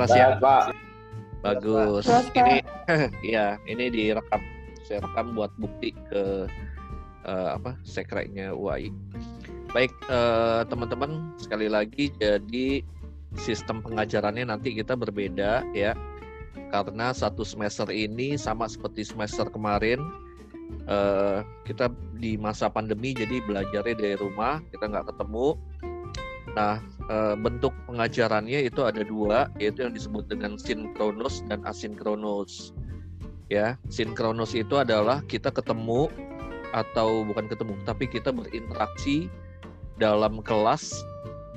Jelas ya. Pak. Bagus. Pak. Ini ya, ini direkam. Saya rekam buat bukti ke eh, apa? sekretnya UAI. Baik, eh, teman-teman, sekali lagi jadi sistem pengajarannya nanti kita berbeda ya. Karena satu semester ini sama seperti semester kemarin eh, kita di masa pandemi jadi belajarnya dari rumah, kita nggak ketemu. Nah, eh, bentuk pengajarannya itu ada dua, yaitu yang disebut dengan sinkronus dan asinkronus. Ya, sinkronus itu adalah kita ketemu atau bukan ketemu, tapi kita berinteraksi dalam kelas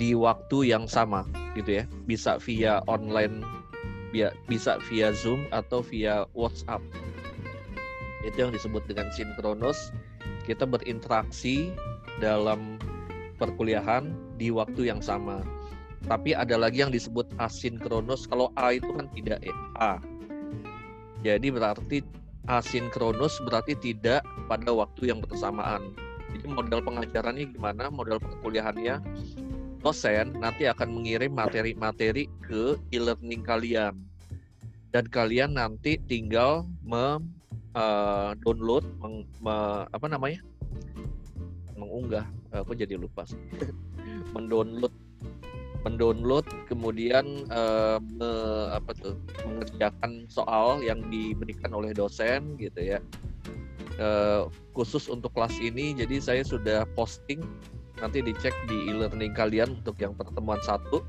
di waktu yang sama, gitu ya. Bisa via online, bisa via Zoom atau via WhatsApp. Itu yang disebut dengan sinkronus. Kita berinteraksi dalam perkuliahan di waktu yang sama. Tapi ada lagi yang disebut asinkronus. Kalau A itu kan tidak ya, A. Jadi berarti asinkronus berarti tidak pada waktu yang bersamaan. Jadi model pengajarannya gimana? Model perkuliahannya dosen nanti akan mengirim materi-materi ke e-learning kalian. Dan kalian nanti tinggal mem eh, download meng- me- apa namanya? mengunggah aku jadi lupa sih. mendownload. Mendownload kemudian eh, me- apa tuh mengerjakan soal yang diberikan oleh dosen gitu ya. Eh, khusus untuk kelas ini jadi saya sudah posting nanti dicek di e-learning kalian untuk yang pertemuan satu.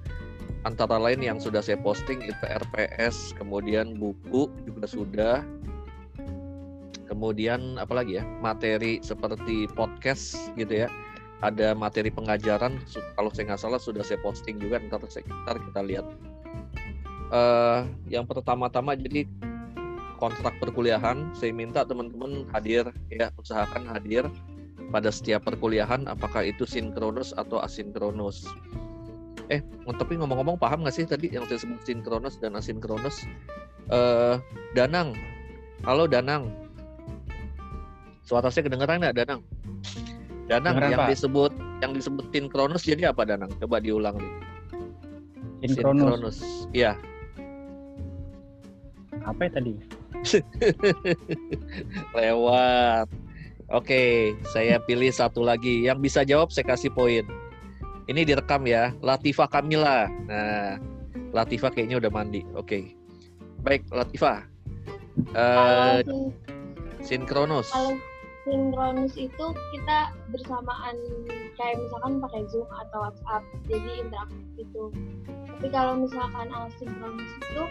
Antara lain yang sudah saya posting itu RPS kemudian buku juga sudah. Kemudian apalagi ya materi seperti podcast gitu ya ada materi pengajaran kalau saya nggak salah sudah saya posting juga ntar, ntar kita lihat. Eh yang pertama-tama jadi kontrak perkuliahan saya minta teman-teman hadir ya usahakan hadir pada setiap perkuliahan apakah itu sinkronus atau asinkronus. Eh tapi ngomong-ngomong paham nggak sih tadi yang saya sebut sinkronus dan asinkronus? Eh Danang. Halo Danang. Suara saya kedengeran nggak Danang Danang yang Pak. disebut yang disebut sinkronus jadi apa Danang? Coba diulang nih Sinkronus. iya. Apa ya tadi? lewat. Oke saya pilih satu lagi. Yang bisa jawab saya kasih poin. Ini direkam ya. Latifah Kamila. Nah Latifah kayaknya udah mandi. Oke. Baik Eh sin- sinkronus kalau sinkronus itu kita bersamaan kayak misalkan pakai Zoom atau WhatsApp jadi interaktif gitu. Tapi kalau misalkan asinkronus itu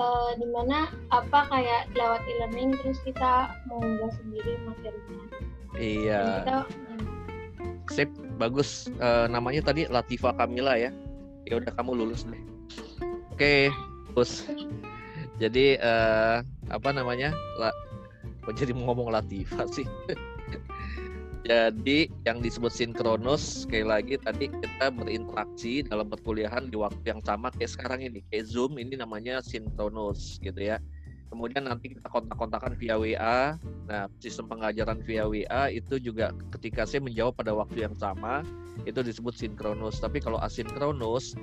eh, di mana apa kayak lewat e-learning terus kita mengunggah sendiri materinya. Dan iya Kita, sip bagus. Eh, namanya tadi Latifah Kamila ya. Ya udah kamu lulus deh. Oke terus jadi eh, apa namanya? La, kok jadi ngomong Latifah sih. Jadi yang disebut sinkronus sekali lagi tadi kita berinteraksi dalam perkuliahan di waktu yang sama kayak sekarang ini. Kayak zoom ini namanya sinkronus gitu ya. Kemudian nanti kita kontak-kontakan via WA Nah, sistem pengajaran via WA itu juga ketika saya menjawab pada waktu yang sama, itu disebut sinkronus. Tapi kalau asinkronus,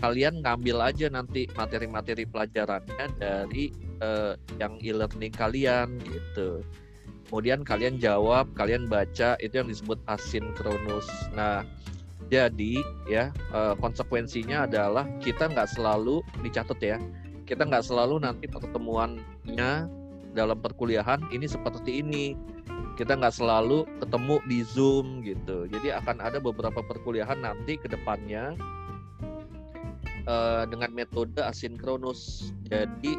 kalian ngambil aja nanti materi-materi pelajarannya dari eh, yang e-learning kalian gitu. Kemudian kalian jawab, kalian baca, itu yang disebut asinkronus. Nah, jadi ya eh, konsekuensinya adalah kita nggak selalu dicatat ya, kita nggak selalu nanti pertemuannya dalam perkuliahan ini seperti ini kita nggak selalu ketemu di zoom gitu jadi akan ada beberapa perkuliahan nanti ke depannya eh, dengan metode asinkronus jadi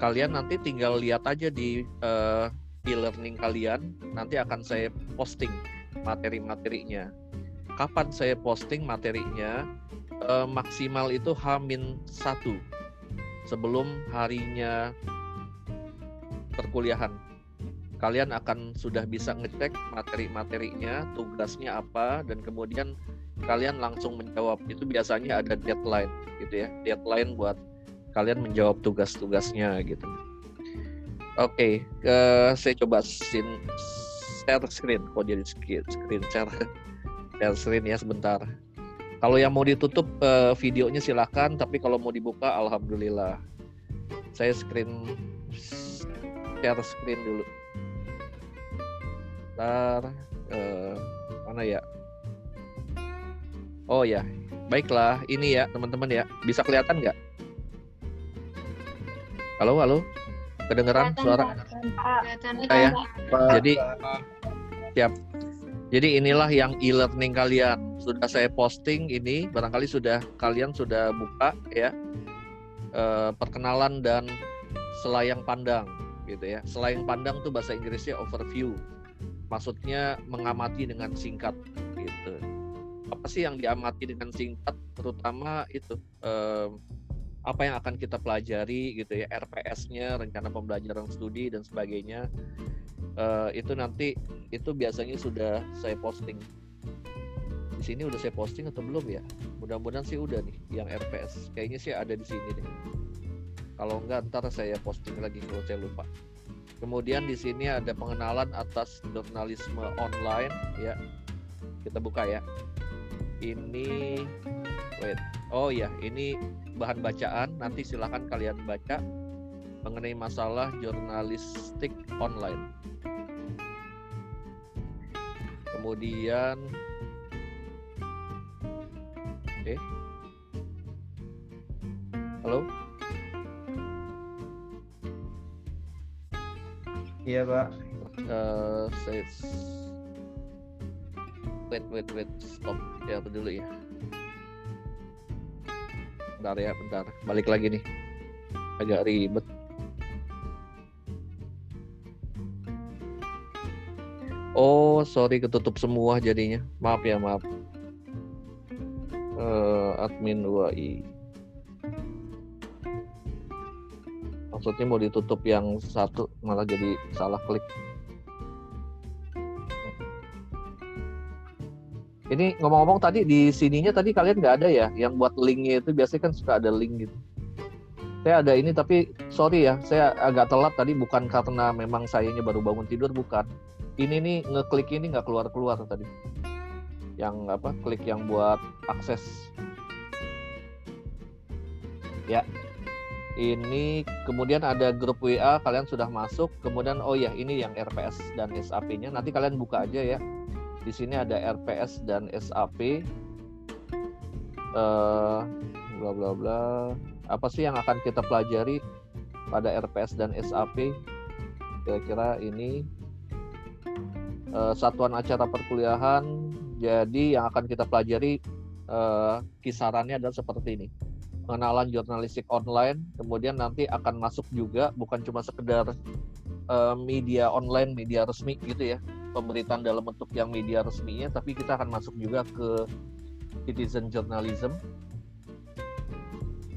kalian nanti tinggal lihat aja di eh, e-learning kalian. Nanti akan saya posting materi-materinya. Kapan saya posting materinya? Eh, maksimal itu Hamin satu sebelum harinya perkuliahan. Kalian akan sudah bisa ngecek materi-materinya, tugasnya apa, dan kemudian kalian langsung menjawab. Itu biasanya ada deadline, gitu ya, deadline buat kalian menjawab tugas-tugasnya, gitu. Oke, ke saya coba sin share screen. Kok jadi screen, share? Share screen ya sebentar. Kalau yang mau ditutup uh, videonya silahkan, tapi kalau mau dibuka, alhamdulillah. Saya screen share screen dulu. Ntar uh, mana ya? Oh ya, baiklah. Ini ya teman-teman ya, bisa kelihatan nggak? Halo, halo. Kedengeran suara? Saya. Jadi siap. Jadi inilah yang e-learning kalian. Sudah saya posting ini, barangkali sudah kalian sudah buka ya. E, perkenalan dan selayang pandang gitu ya. Selayang pandang tuh bahasa Inggrisnya overview. Maksudnya mengamati dengan singkat gitu. Apa sih yang diamati dengan singkat? Terutama itu e, apa yang akan kita pelajari gitu ya, RPS-nya, rencana pembelajaran studi dan sebagainya. Uh, itu nanti itu biasanya sudah saya posting. Di sini udah saya posting atau belum ya? Mudah-mudahan sih udah nih yang RPS kayaknya sih ada di sini deh. Kalau enggak ntar saya posting lagi kalau saya lupa. Kemudian di sini ada pengenalan atas jurnalisme online ya. Kita buka ya ini wait. Oh ya ini bahan bacaan. Nanti silahkan kalian baca mengenai masalah jurnalistik online. Kemudian oke okay. halo? Iya pak. Uh, saya wait wait wait stop ya dulu ya bentar ya bentar balik lagi nih agak ribet Oh, sorry ketutup semua jadinya. Maaf ya, maaf. Uh, admin UAI. Maksudnya mau ditutup yang satu malah jadi salah klik. Ini ngomong-ngomong tadi di sininya tadi kalian nggak ada ya? Yang buat linknya itu biasanya kan suka ada link gitu. Saya ada ini tapi sorry ya saya agak telat tadi. Bukan karena memang sayanya baru bangun tidur bukan. Ini nih ngeklik ini nggak keluar keluar tadi. Yang apa klik yang buat akses. Ya. Ini kemudian ada grup WA kalian sudah masuk. Kemudian oh ya ini yang RPS dan SAP-nya nanti kalian buka aja ya di sini ada RPS dan SAP eh, bla bla bla. Apa sih yang akan kita pelajari pada RPS dan SAP kira-kira ini. Uh, satuan acara perkuliahan. Jadi yang akan kita pelajari uh, kisarannya adalah seperti ini. Pengenalan jurnalistik online, kemudian nanti akan masuk juga bukan cuma sekedar uh, media online, media resmi gitu ya, pemberitaan dalam bentuk yang media resminya, tapi kita akan masuk juga ke citizen journalism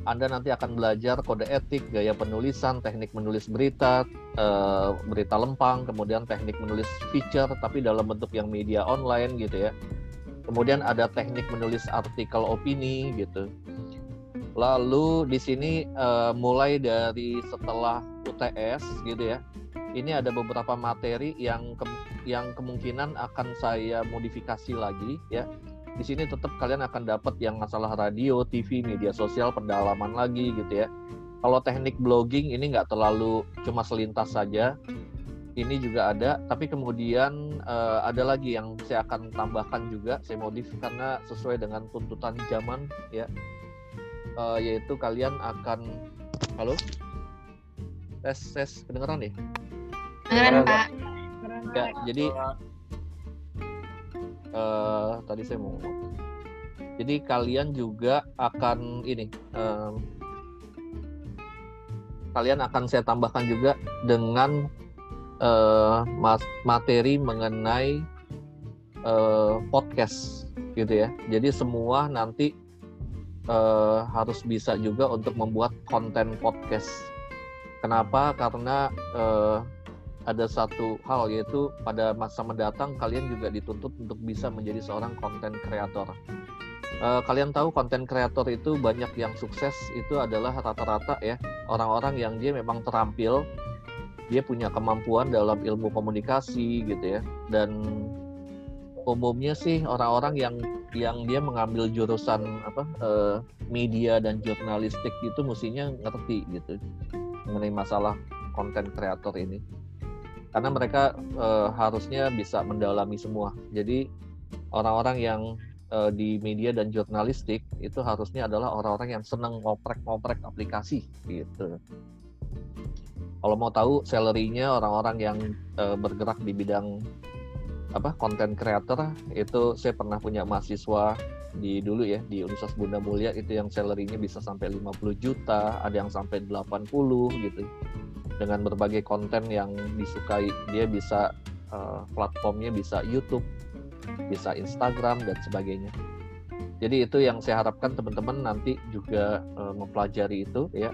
anda nanti akan belajar kode etik, gaya penulisan, teknik menulis berita, e, berita lempang, kemudian teknik menulis feature tapi dalam bentuk yang media online gitu ya. Kemudian ada teknik menulis artikel opini gitu. Lalu di sini e, mulai dari setelah UTS gitu ya. Ini ada beberapa materi yang ke, yang kemungkinan akan saya modifikasi lagi ya di sini tetap kalian akan dapat yang masalah radio, TV, media sosial, pendalaman lagi gitu ya. Kalau teknik blogging ini nggak terlalu cuma selintas saja, ini juga ada, tapi kemudian uh, ada lagi yang saya akan tambahkan juga, saya modif karena sesuai dengan tuntutan zaman ya, uh, yaitu kalian akan, halo, tes tes kedengeran ya? Kedengeran pak. Ya, jadi uh, tadi saya mau jadi kalian juga akan ini um, kalian akan saya tambahkan juga dengan uh, materi mengenai uh, podcast gitu ya. Jadi semua nanti uh, harus bisa juga untuk membuat konten podcast. Kenapa? Karena uh, ada satu hal yaitu pada masa mendatang kalian juga dituntut untuk bisa menjadi seorang konten kreator. Uh, kalian tahu konten kreator itu banyak yang sukses itu adalah rata-rata ya orang-orang yang dia memang terampil, dia punya kemampuan dalam ilmu komunikasi gitu ya dan umumnya sih orang-orang yang yang dia mengambil jurusan apa uh, media dan jurnalistik itu mestinya ngerti gitu mengenai masalah konten kreator ini karena mereka uh, harusnya bisa mendalami semua jadi orang-orang yang uh, di media dan jurnalistik itu harusnya adalah orang-orang yang senang ngoprek-ngoprek aplikasi gitu kalau mau tahu salary-nya orang-orang yang uh, bergerak di bidang apa konten creator itu saya pernah punya mahasiswa di dulu ya di Universitas Bunda Mulia itu yang salary-nya bisa sampai 50 juta, ada yang sampai 80 gitu. Dengan berbagai konten yang disukai, dia bisa uh, platformnya bisa YouTube, bisa Instagram dan sebagainya. Jadi itu yang saya harapkan teman-teman nanti juga uh, mempelajari itu ya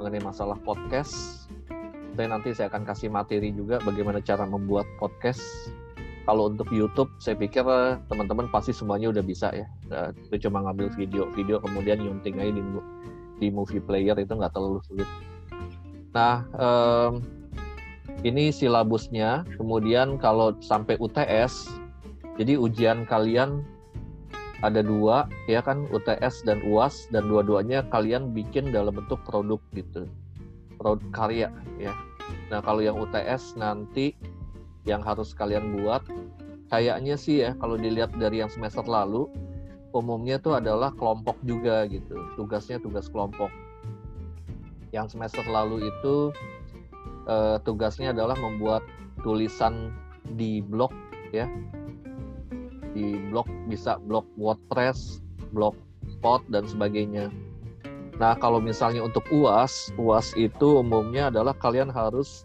mengenai masalah podcast. Dan nanti saya akan kasih materi juga bagaimana cara membuat podcast kalau untuk YouTube saya pikir eh, teman-teman pasti semuanya udah bisa ya uh, itu cuma ngambil video-video kemudian nyunting aja di di movie player itu nggak terlalu sulit nah um, ini silabusnya. Kemudian kalau sampai UTS jadi ujian kalian ada dua ya kan? UTS dan UAS dan dua-duanya kalian bikin dalam bentuk produk gitu. Produk karya ya. Nah kalau yang UTS nanti yang harus kalian buat kayaknya sih ya kalau dilihat dari yang semester lalu umumnya tuh adalah kelompok juga gitu. Tugasnya tugas kelompok yang semester lalu itu eh, tugasnya adalah membuat tulisan di blog ya di blog bisa blog WordPress blog spot dan sebagainya nah kalau misalnya untuk uas uas itu umumnya adalah kalian harus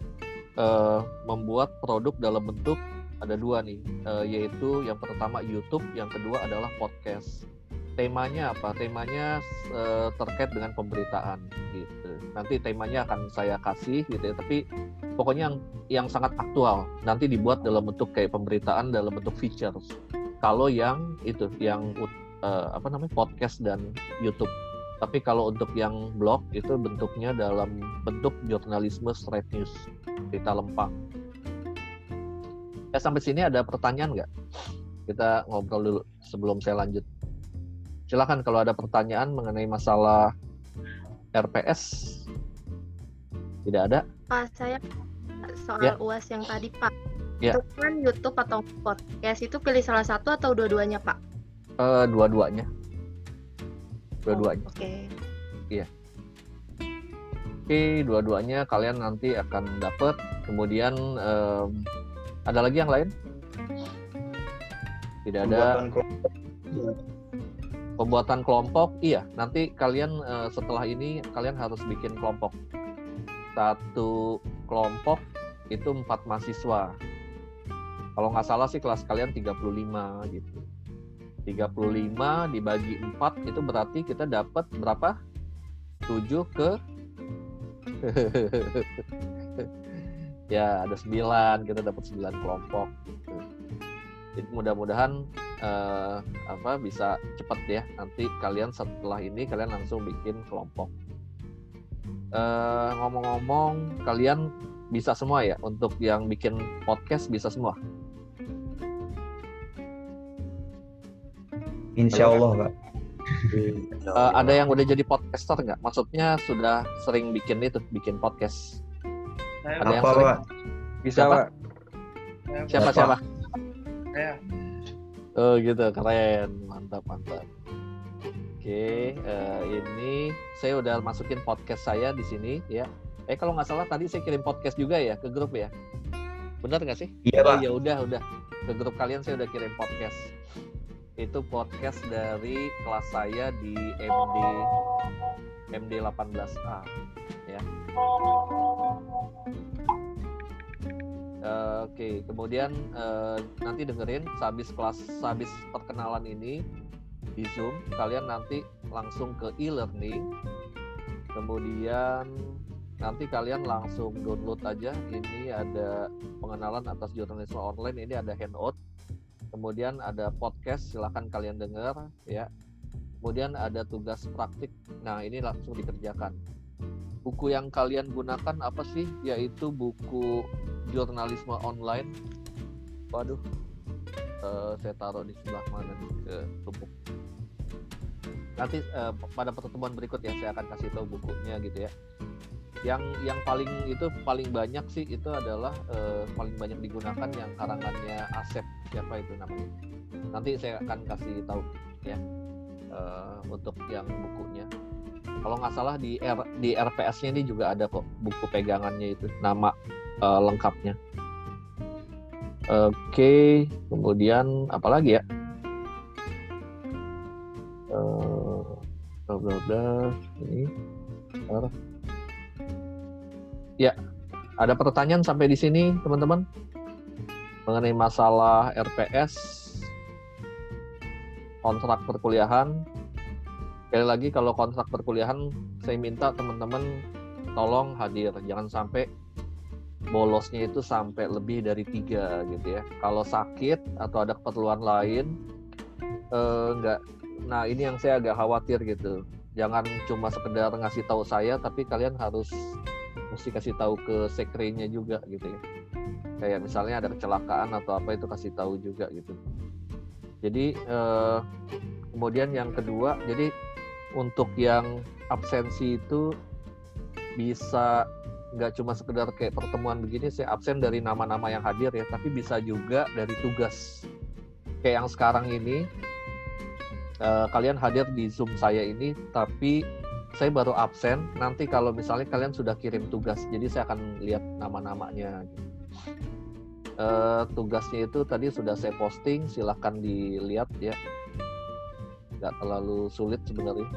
uh, membuat produk dalam bentuk ada dua nih, uh, yaitu yang pertama YouTube, yang kedua adalah podcast. Temanya apa? Temanya uh, terkait dengan pemberitaan gitu. Nanti temanya akan saya kasih gitu ya, tapi pokoknya yang yang sangat aktual. Nanti dibuat dalam bentuk kayak pemberitaan dalam bentuk features. Kalau yang itu, yang uh, apa namanya podcast dan YouTube. Tapi kalau untuk yang blog itu bentuknya dalam bentuk jurnalisme straight news berita lempang. Ya sampai sini ada pertanyaan nggak? Kita ngobrol dulu sebelum saya lanjut. Silakan kalau ada pertanyaan mengenai masalah RPS. Tidak ada? Pak, saya soal ya. UAS yang tadi Pak. Ya. Itu kan YouTube atau podcast itu pilih salah satu atau dua-duanya Pak? Uh, dua-duanya. Dua-duanya. Oh, Oke. Okay. Iya. Oke, dua-duanya kalian nanti akan dapat. Kemudian um, ada lagi yang lain? Tidak ada. Pembuatan kelompok. Pembuatan kelompok, iya. Nanti kalian uh, setelah ini kalian harus bikin kelompok. Satu kelompok itu empat mahasiswa. Kalau nggak salah sih kelas kalian 35 gitu. 35 dibagi 4 itu berarti kita dapat berapa? 7 ke ya ada sembilan kita dapat sembilan kelompok jadi mudah-mudahan uh, apa bisa cepat ya nanti kalian setelah ini kalian langsung bikin kelompok eh, ngomong-ngomong kalian bisa semua ya untuk yang bikin podcast bisa semua Insya Allah Pak uh, ada yang udah jadi podcaster nggak? Maksudnya sudah sering bikin itu, bikin podcast. Saya ada apa, yang sering? Pak? Bisa siapa? Pak? Siapa siapa? Saya. Oh gitu, keren, mantap mantap. Oke, uh, ini saya udah masukin podcast saya di sini ya. Eh kalau nggak salah tadi saya kirim podcast juga ya ke grup ya. Benar nggak sih? Iya oh. Ya udah udah ke grup kalian saya udah kirim podcast itu podcast dari kelas saya di MD MD 18A ya. Uh, Oke, okay. kemudian uh, nanti dengerin sehabis kelas sehabis perkenalan ini di Zoom, kalian nanti langsung ke e-learning. Kemudian nanti kalian langsung download aja ini ada pengenalan atas jurnalisme online, ini ada handout kemudian ada podcast silahkan kalian dengar ya kemudian ada tugas praktik nah ini langsung dikerjakan buku yang kalian gunakan apa sih? Yaitu buku jurnalisme online. Waduh. Uh, saya taruh di sebelah mana nih? Ke tumpuk nanti uh, pada pertemuan berikut ya saya akan kasih tahu bukunya gitu ya. Yang yang paling itu paling banyak sih itu adalah uh, paling banyak digunakan yang karangannya Asep. Siapa itu namanya? Nanti saya akan kasih tahu ya uh, untuk yang bukunya kalau nggak salah di R, di RPS-nya ini juga ada kok buku pegangannya itu nama uh, lengkapnya. Oke kemudian apa lagi ya? Uh, bla ini ya ada pertanyaan sampai di sini teman-teman? Mengenai masalah RPS kontrak perkuliahan sekali lagi kalau kontrak perkuliahan saya minta teman-teman tolong hadir. Jangan sampai bolosnya itu sampai lebih dari tiga gitu ya. Kalau sakit atau ada keperluan lain eh, enggak nah ini yang saya agak khawatir gitu. Jangan cuma sekedar ngasih tahu saya tapi kalian harus mesti kasih tahu ke sekrenya juga gitu ya. Kayak misalnya ada kecelakaan atau apa itu kasih tahu juga gitu. Jadi eh, kemudian yang kedua jadi untuk yang absensi itu bisa nggak cuma sekedar kayak pertemuan begini saya absen dari nama-nama yang hadir ya tapi bisa juga dari tugas. Kayak yang sekarang ini uh, kalian hadir di zoom saya ini tapi saya baru absen. Nanti kalau misalnya kalian sudah kirim tugas jadi saya akan lihat nama-namanya. Uh, tugasnya itu tadi sudah saya posting silahkan dilihat ya nggak terlalu sulit sebenarnya.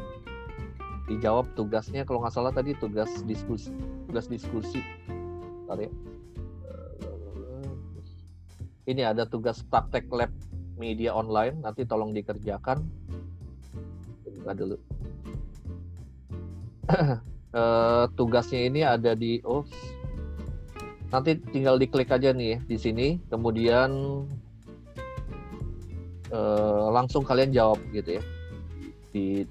Dijawab tugasnya kalau nggak salah tadi tugas diskusi tugas diskusi. Bentar ya. ini ada tugas praktek lab media online nanti tolong dikerjakan. Buka dulu. Uh, tugasnya ini ada di oh nanti tinggal diklik aja nih ya di sini. Kemudian uh, langsung kalian jawab gitu ya di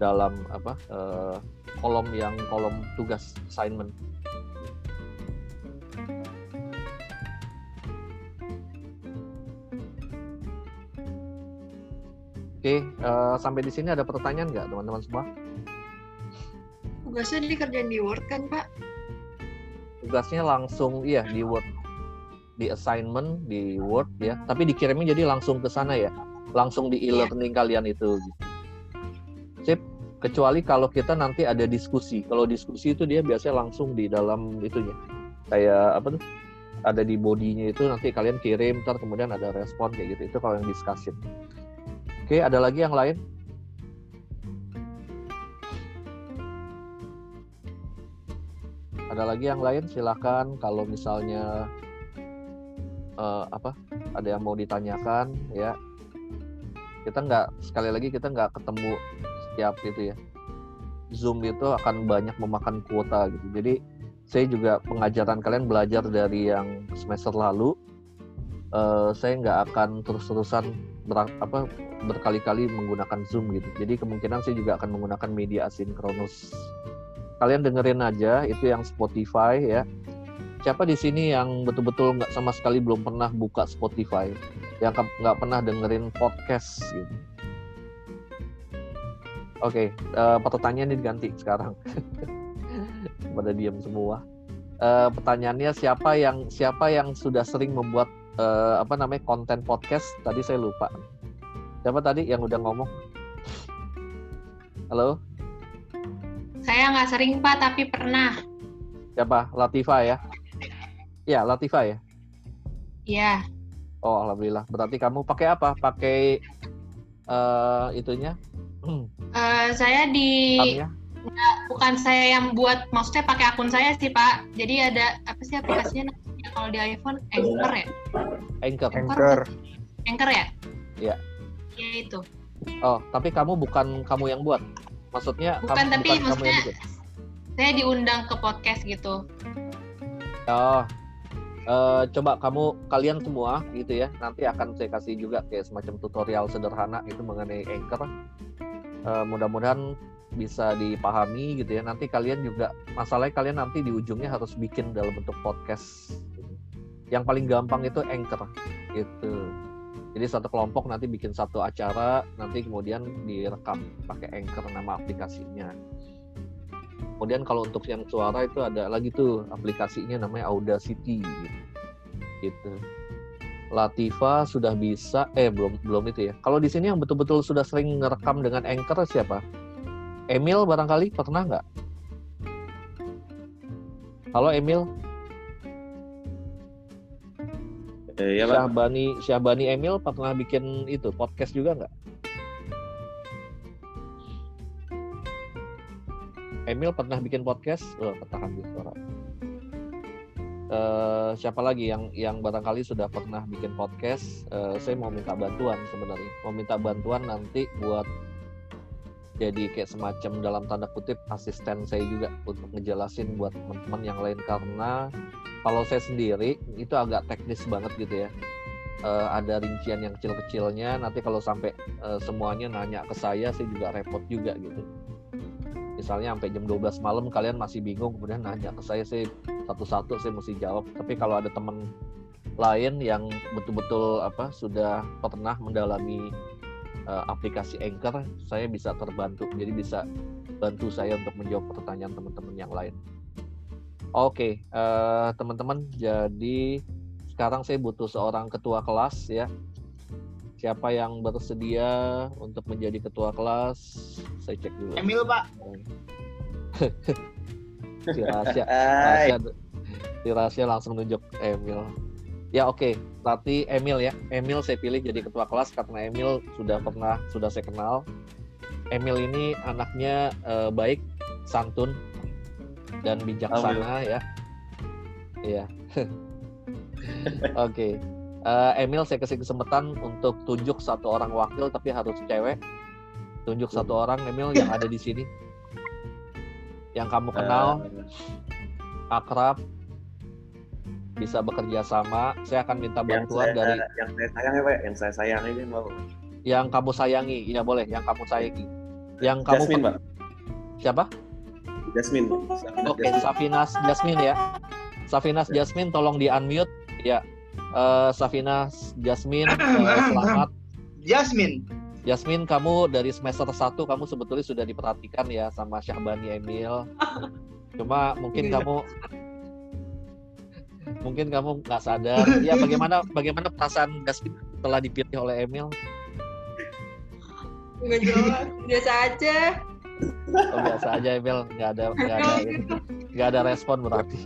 dalam apa uh, kolom yang kolom tugas assignment. Oke, uh, sampai di sini ada pertanyaan nggak teman-teman semua? Tugasnya dikerjain di Word kan Pak? Tugasnya langsung iya di Word di assignment di Word ya, tapi dikirimnya jadi langsung ke sana ya, langsung di iya. e-learning yeah. kalian itu. Gitu. Sip, kecuali kalau kita nanti ada diskusi. Kalau diskusi itu dia biasanya langsung di dalam itunya, kayak apa tuh? Ada di bodinya itu nanti kalian kirim, ntar kemudian ada respon kayak gitu. Itu kalau yang discussion. Oke, ada lagi yang lain? Ada lagi yang lain? Silahkan kalau misalnya uh, apa ada yang mau ditanyakan ya. Kita nggak sekali lagi kita nggak ketemu setiap gitu ya. Zoom itu akan banyak memakan kuota gitu. Jadi saya juga pengajaran kalian belajar dari yang semester lalu. Uh, saya nggak akan terus-terusan ber, apa berkali-kali menggunakan zoom gitu. Jadi kemungkinan saya juga akan menggunakan media asinkronus kalian dengerin aja itu yang Spotify ya siapa di sini yang betul-betul nggak sama sekali belum pernah buka Spotify, yang nggak pernah dengerin podcast gitu? Oke, okay, uh, eh, pertanyaannya diganti sekarang. Pada diam semua. Uh, pertanyaannya siapa yang siapa yang sudah sering membuat uh, apa namanya konten podcast? Tadi saya lupa. Siapa tadi yang udah ngomong? Halo? Saya nggak sering Pak, tapi pernah. Siapa? Latifa ya? Ya, Latifa ya? Iya. Oh, alhamdulillah. Berarti kamu pakai apa? Pakai uh, itunya? Uh, saya di ya? bukan saya yang buat, maksudnya pakai akun saya sih Pak. Jadi ada apa sih aplikasinya kalau di iPhone Anchor ya? Anchor. Anchor. Anchor ya? Iya. Iya itu. Oh, tapi kamu bukan kamu yang buat. Maksudnya bukan kamu, tapi bukan maksudnya kamu yang saya diundang ke podcast gitu. Oh, uh, coba kamu kalian semua gitu ya nanti akan saya kasih juga kayak semacam tutorial sederhana itu mengenai anchor. Uh, mudah-mudahan bisa dipahami gitu ya. Nanti kalian juga masalahnya kalian nanti di ujungnya harus bikin dalam bentuk podcast. Yang paling gampang itu anchor gitu. Jadi satu kelompok nanti bikin satu acara, nanti kemudian direkam pakai Anchor nama aplikasinya. Kemudian kalau untuk yang suara itu ada lagi tuh aplikasinya namanya Audacity gitu. Latifa sudah bisa eh belum belum itu ya. Kalau di sini yang betul-betul sudah sering ngerekam dengan Anchor siapa? Emil barangkali pernah nggak? Halo Emil. Eh, ya. Syahbani Syahbani Emil pernah bikin itu podcast juga nggak? Emil pernah bikin podcast? Oh, ketahan di suara. Eh, siapa lagi yang yang barangkali sudah pernah bikin podcast? Eh, saya mau minta bantuan sebenarnya. Mau minta bantuan nanti buat jadi kayak semacam dalam tanda kutip asisten saya juga untuk ngejelasin buat teman-teman yang lain karena kalau saya sendiri itu agak teknis banget gitu ya uh, ada rincian yang kecil-kecilnya nanti kalau sampai uh, semuanya nanya ke saya saya juga repot juga gitu misalnya sampai jam 12 malam kalian masih bingung kemudian nanya ke saya saya satu-satu saya mesti jawab. Tapi kalau ada teman lain yang betul-betul apa sudah pernah mendalami uh, aplikasi Anchor saya bisa terbantu. Jadi bisa bantu saya untuk menjawab pertanyaan teman-teman yang lain. Oke okay, uh, teman-teman jadi sekarang saya butuh seorang ketua kelas ya siapa yang bersedia untuk menjadi ketua kelas saya cek dulu. Emil pak. Si rahasia rahasia si rahasia langsung nunjuk Emil. Ya oke. Okay. berarti Emil ya. Emil saya pilih jadi ketua kelas karena Emil sudah pernah sudah saya kenal. Emil ini anaknya uh, baik santun dan bijaksana ya. Iya. Oke. okay. Uh, Emil saya kasih kesempatan untuk tunjuk satu orang wakil tapi harus cewek. Tunjuk satu orang Emil yang ada di sini. Yang kamu kenal uh, akrab bisa bekerja sama. Saya akan minta bantuan yang saya, dari yang saya sayang ya pak yang saya sayang ini mau. Yang kamu sayangi ya boleh. Yang kamu sayangi. Yang kamu Jasmine pak. Siapa? Jasmine. Oke okay, Safinas Jasmine ya. Safinas Ya. Jasmine tolong di unmute ya uh, Safinas Jasmine uh, selamat Jasmine Jasmine, kamu dari semester 1 kamu sebetulnya sudah diperhatikan ya sama Syahbani Emil. Cuma mungkin Iya. kamu mungkin kamu nggak sadar. Ya bagaimana bagaimana perasaan Jasmine setelah dipilih oleh Emil? Nggak jelas, biasa aja. Oh, biasa aja Emil, nggak ada nggak ada nggak ada respon berarti.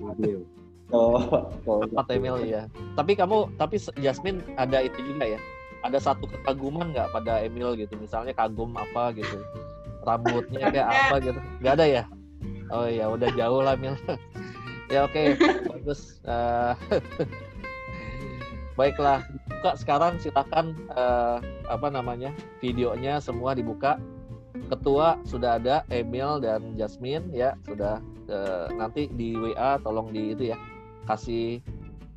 Oh, oh Empat Emil ya. Tapi kamu tapi Jasmine ada itu juga ya. Ada satu kekaguman nggak pada Emil gitu? Misalnya kagum apa gitu? Rambutnya kayak apa gitu? Nggak ada ya? Oh ya udah jauh lah Emil. ya oke bagus. Eh, baiklah. Buka sekarang silakan eh, apa namanya videonya semua dibuka. Ketua sudah ada Emil dan Jasmine ya sudah eh, nanti di WA tolong di itu ya kasih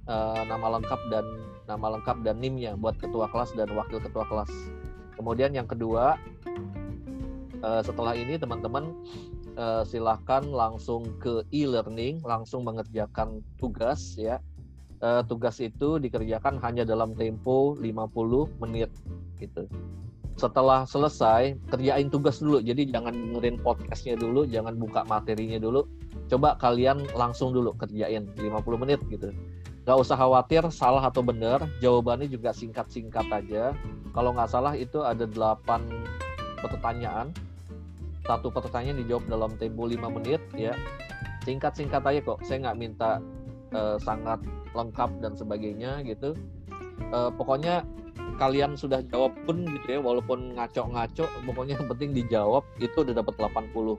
eh, nama lengkap dan nama lengkap dan NIM-nya buat ketua kelas dan wakil ketua kelas. Kemudian yang kedua, eh, setelah ini teman-teman eh, silakan langsung ke e-learning, langsung mengerjakan tugas ya. Eh, tugas itu dikerjakan hanya dalam tempo 50 menit gitu. Setelah selesai, kerjain tugas dulu. Jadi jangan dengerin podcastnya dulu, jangan buka materinya dulu. Coba kalian langsung dulu kerjain 50 menit gitu. Nggak usah khawatir salah atau benar jawabannya juga singkat-singkat aja. Kalau nggak salah itu ada 8 pertanyaan. Satu pertanyaan dijawab dalam tempo 5 menit ya. Singkat-singkat aja kok. Saya nggak minta eh, sangat lengkap dan sebagainya gitu. Eh, pokoknya kalian sudah jawab pun gitu ya walaupun ngaco-ngaco pokoknya yang penting dijawab itu udah dapat 80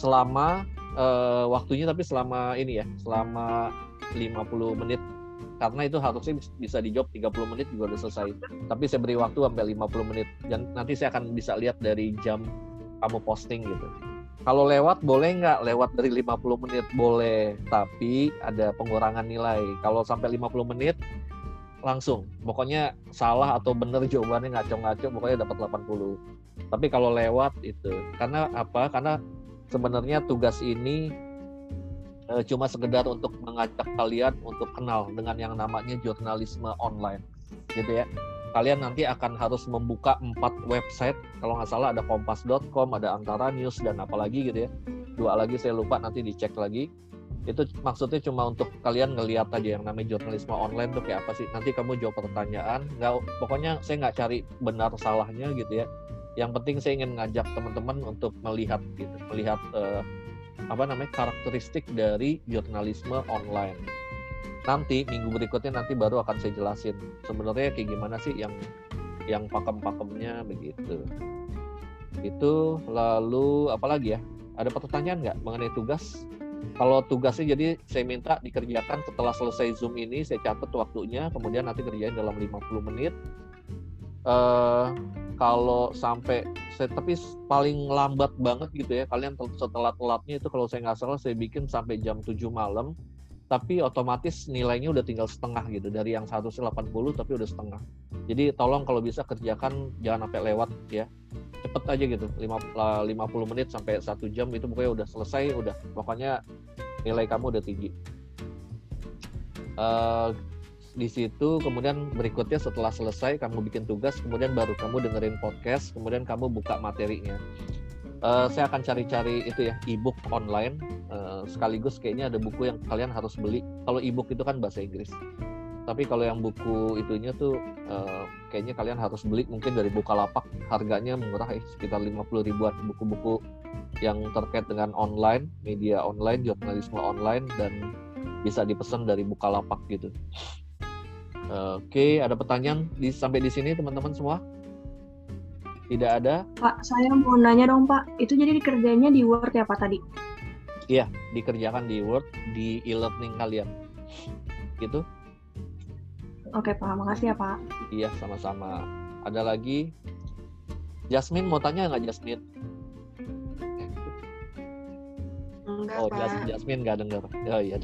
selama eh, waktunya tapi selama ini ya selama 50 menit. Karena itu harusnya bis- bisa dijawab 30 menit juga udah selesai. Tapi saya beri waktu sampai 50 menit. Dan nanti saya akan bisa lihat dari jam kamu posting gitu. Kalau lewat boleh nggak? Lewat dari 50 menit boleh. Tapi ada pengurangan nilai. Kalau sampai 50 menit langsung. Pokoknya salah atau benar jawabannya ngaco-ngaco pokoknya dapat 80 tapi kalau lewat itu karena apa? Karena sebenarnya tugas ini eh, cuma sekedar untuk mengajak kalian untuk kenal dengan yang namanya jurnalisme online gitu ya. Kalian nanti akan harus membuka empat website. Kalau nggak salah ada kompas.com ada antara news dan apalagi gitu ya. Dua lagi saya lupa nanti dicek lagi. Itu maksudnya cuma untuk kalian ngeliat aja yang namanya jurnalisme online tuh kayak apa sih. Nanti kamu jawab pertanyaan nggak pokoknya saya nggak cari benar salahnya gitu ya yang penting saya ingin ngajak teman-teman untuk melihat gitu melihat uh, apa namanya karakteristik dari jurnalisme online. Nanti minggu berikutnya nanti baru akan saya jelasin sebenarnya kayak gimana sih yang yang pakem-pakemnya begitu. Itu lalu apalagi ya? Ada pertanyaan nggak mengenai tugas? Kalau tugasnya jadi saya minta dikerjakan setelah selesai zoom ini saya catat waktunya kemudian nanti kerjain dalam 50 menit. Uh, kalau sampai saya tapi paling lambat banget gitu ya kalian setelah telatnya itu kalau saya nggak salah saya bikin sampai jam 7 malam tapi otomatis nilainya udah tinggal setengah gitu dari yang 180 tapi udah setengah. Jadi tolong kalau bisa kerjakan jangan sampai lewat ya cepet aja gitu 50 menit sampai satu jam itu pokoknya udah selesai udah pokoknya nilai kamu udah tinggi. Uh, di situ kemudian berikutnya setelah selesai kamu bikin tugas kemudian baru kamu dengerin podcast kemudian kamu buka materinya. Uh, saya akan cari-cari itu ya ebook online. Uh, sekaligus kayaknya ada buku yang kalian harus beli. Kalau ebook itu kan bahasa Inggris. Tapi kalau yang buku itunya tuh uh, kayaknya kalian harus beli mungkin dari Bukalapak. Harganya murah eh sekitar 50 ribuan. Buku-buku yang terkait dengan online media online jurnalisme online dan bisa dipesan dari Bukalapak gitu Oke, okay, ada pertanyaan di, sampai di sini teman-teman semua? Tidak ada? Pak, saya mau nanya dong Pak, itu jadi dikerjanya di Word ya Pak tadi? Iya, dikerjakan di Word, di e-learning kalian. Gitu? Oke Pak, makasih ya Pak. Iya, sama-sama. Ada lagi? Jasmine mau tanya nggak Jasmine? Enggak, oh, Pak. Jasmine nggak dengar. Oh iya,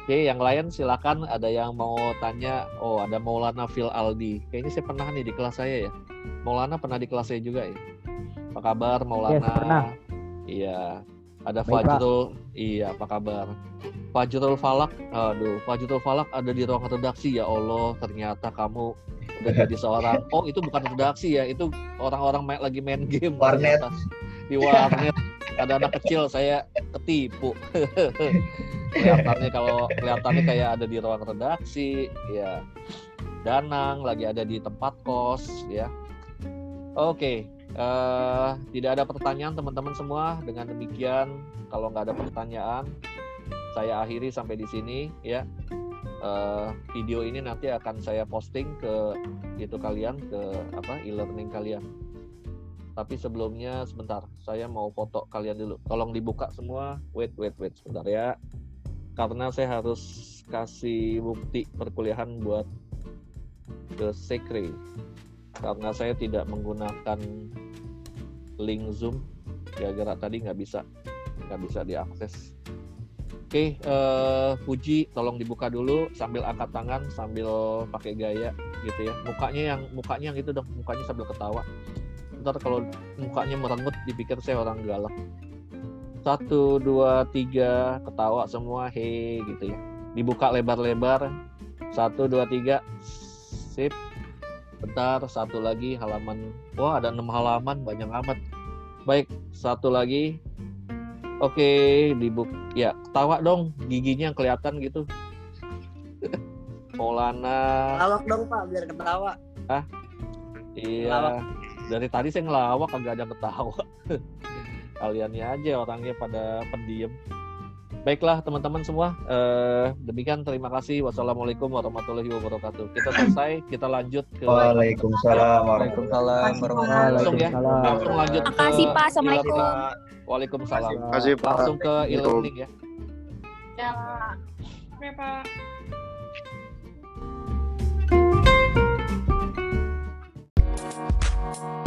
Oke, yang lain silakan ada yang mau tanya. Oh, ada Maulana Phil Aldi. Kayaknya saya pernah nih di kelas saya ya. Maulana pernah di kelas saya juga ya. Apa kabar Maulana? Yes, pernah. Iya. Ada Baik, Fajrul. Iya, apa kabar? Fajrul Falak. Aduh, Fajrul Falak ada di ruang redaksi ya Allah. Ternyata kamu udah jadi seorang. Oh, itu bukan redaksi ya. Itu orang-orang main, lagi main game. Warnet. ternyata. Di warnet. ada anak kecil saya ketipu. kelihatannya kalau kelihatannya kayak ada di ruang redaksi ya. Danang lagi ada di tempat kos ya. Oke uh, tidak ada pertanyaan teman-teman semua. Dengan demikian kalau nggak ada pertanyaan saya akhiri sampai di sini ya. Uh, video ini nanti akan saya posting ke itu kalian ke apa e-learning kalian tapi sebelumnya sebentar. Saya mau foto kalian dulu. Tolong dibuka semua. Wait wait wait. Sebentar ya. Karena saya harus kasih bukti perkuliahan buat ke Sekre karena saya tidak menggunakan link Zoom. Gara-gara tadi nggak bisa. Nggak bisa diakses. Oke, uh, Puji, tolong dibuka dulu. Sambil angkat tangan, sambil pakai gaya gitu ya. Mukanya yang mukanya yang itu dong, mukanya sambil ketawa. Ntar kalau mukanya merengut, dipikir saya orang galak. Satu dua tiga ketawa semua he gitu ya. Dibuka lebar-lebar. Satu dua tiga sip. Bentar satu lagi halaman. Wah ada enam halaman banyak amat. Baik satu lagi. Oke dibuk ya ketawa dong giginya kelihatan gitu. Maulana lawak dong pak biar ketawa. Ah iya. Lawak. Dari tadi saya ngelawak kagak ada ketawa. Kaliannya aja orangnya pada pendiam. Baiklah teman-teman semua. Eh, demikian terima kasih. Wassalamualaikum warahmatullahi wabarakatuh. Kita selesai kita lanjut ke Waalaikumsalam Waalaikumsalam. langsung ya langsung lanjut Terima kasih Pak. Assalamualaikum. Waalaikumsalam. Terima kasih, Pak. langsung ke e-learning ya. Ya, Pak. Thank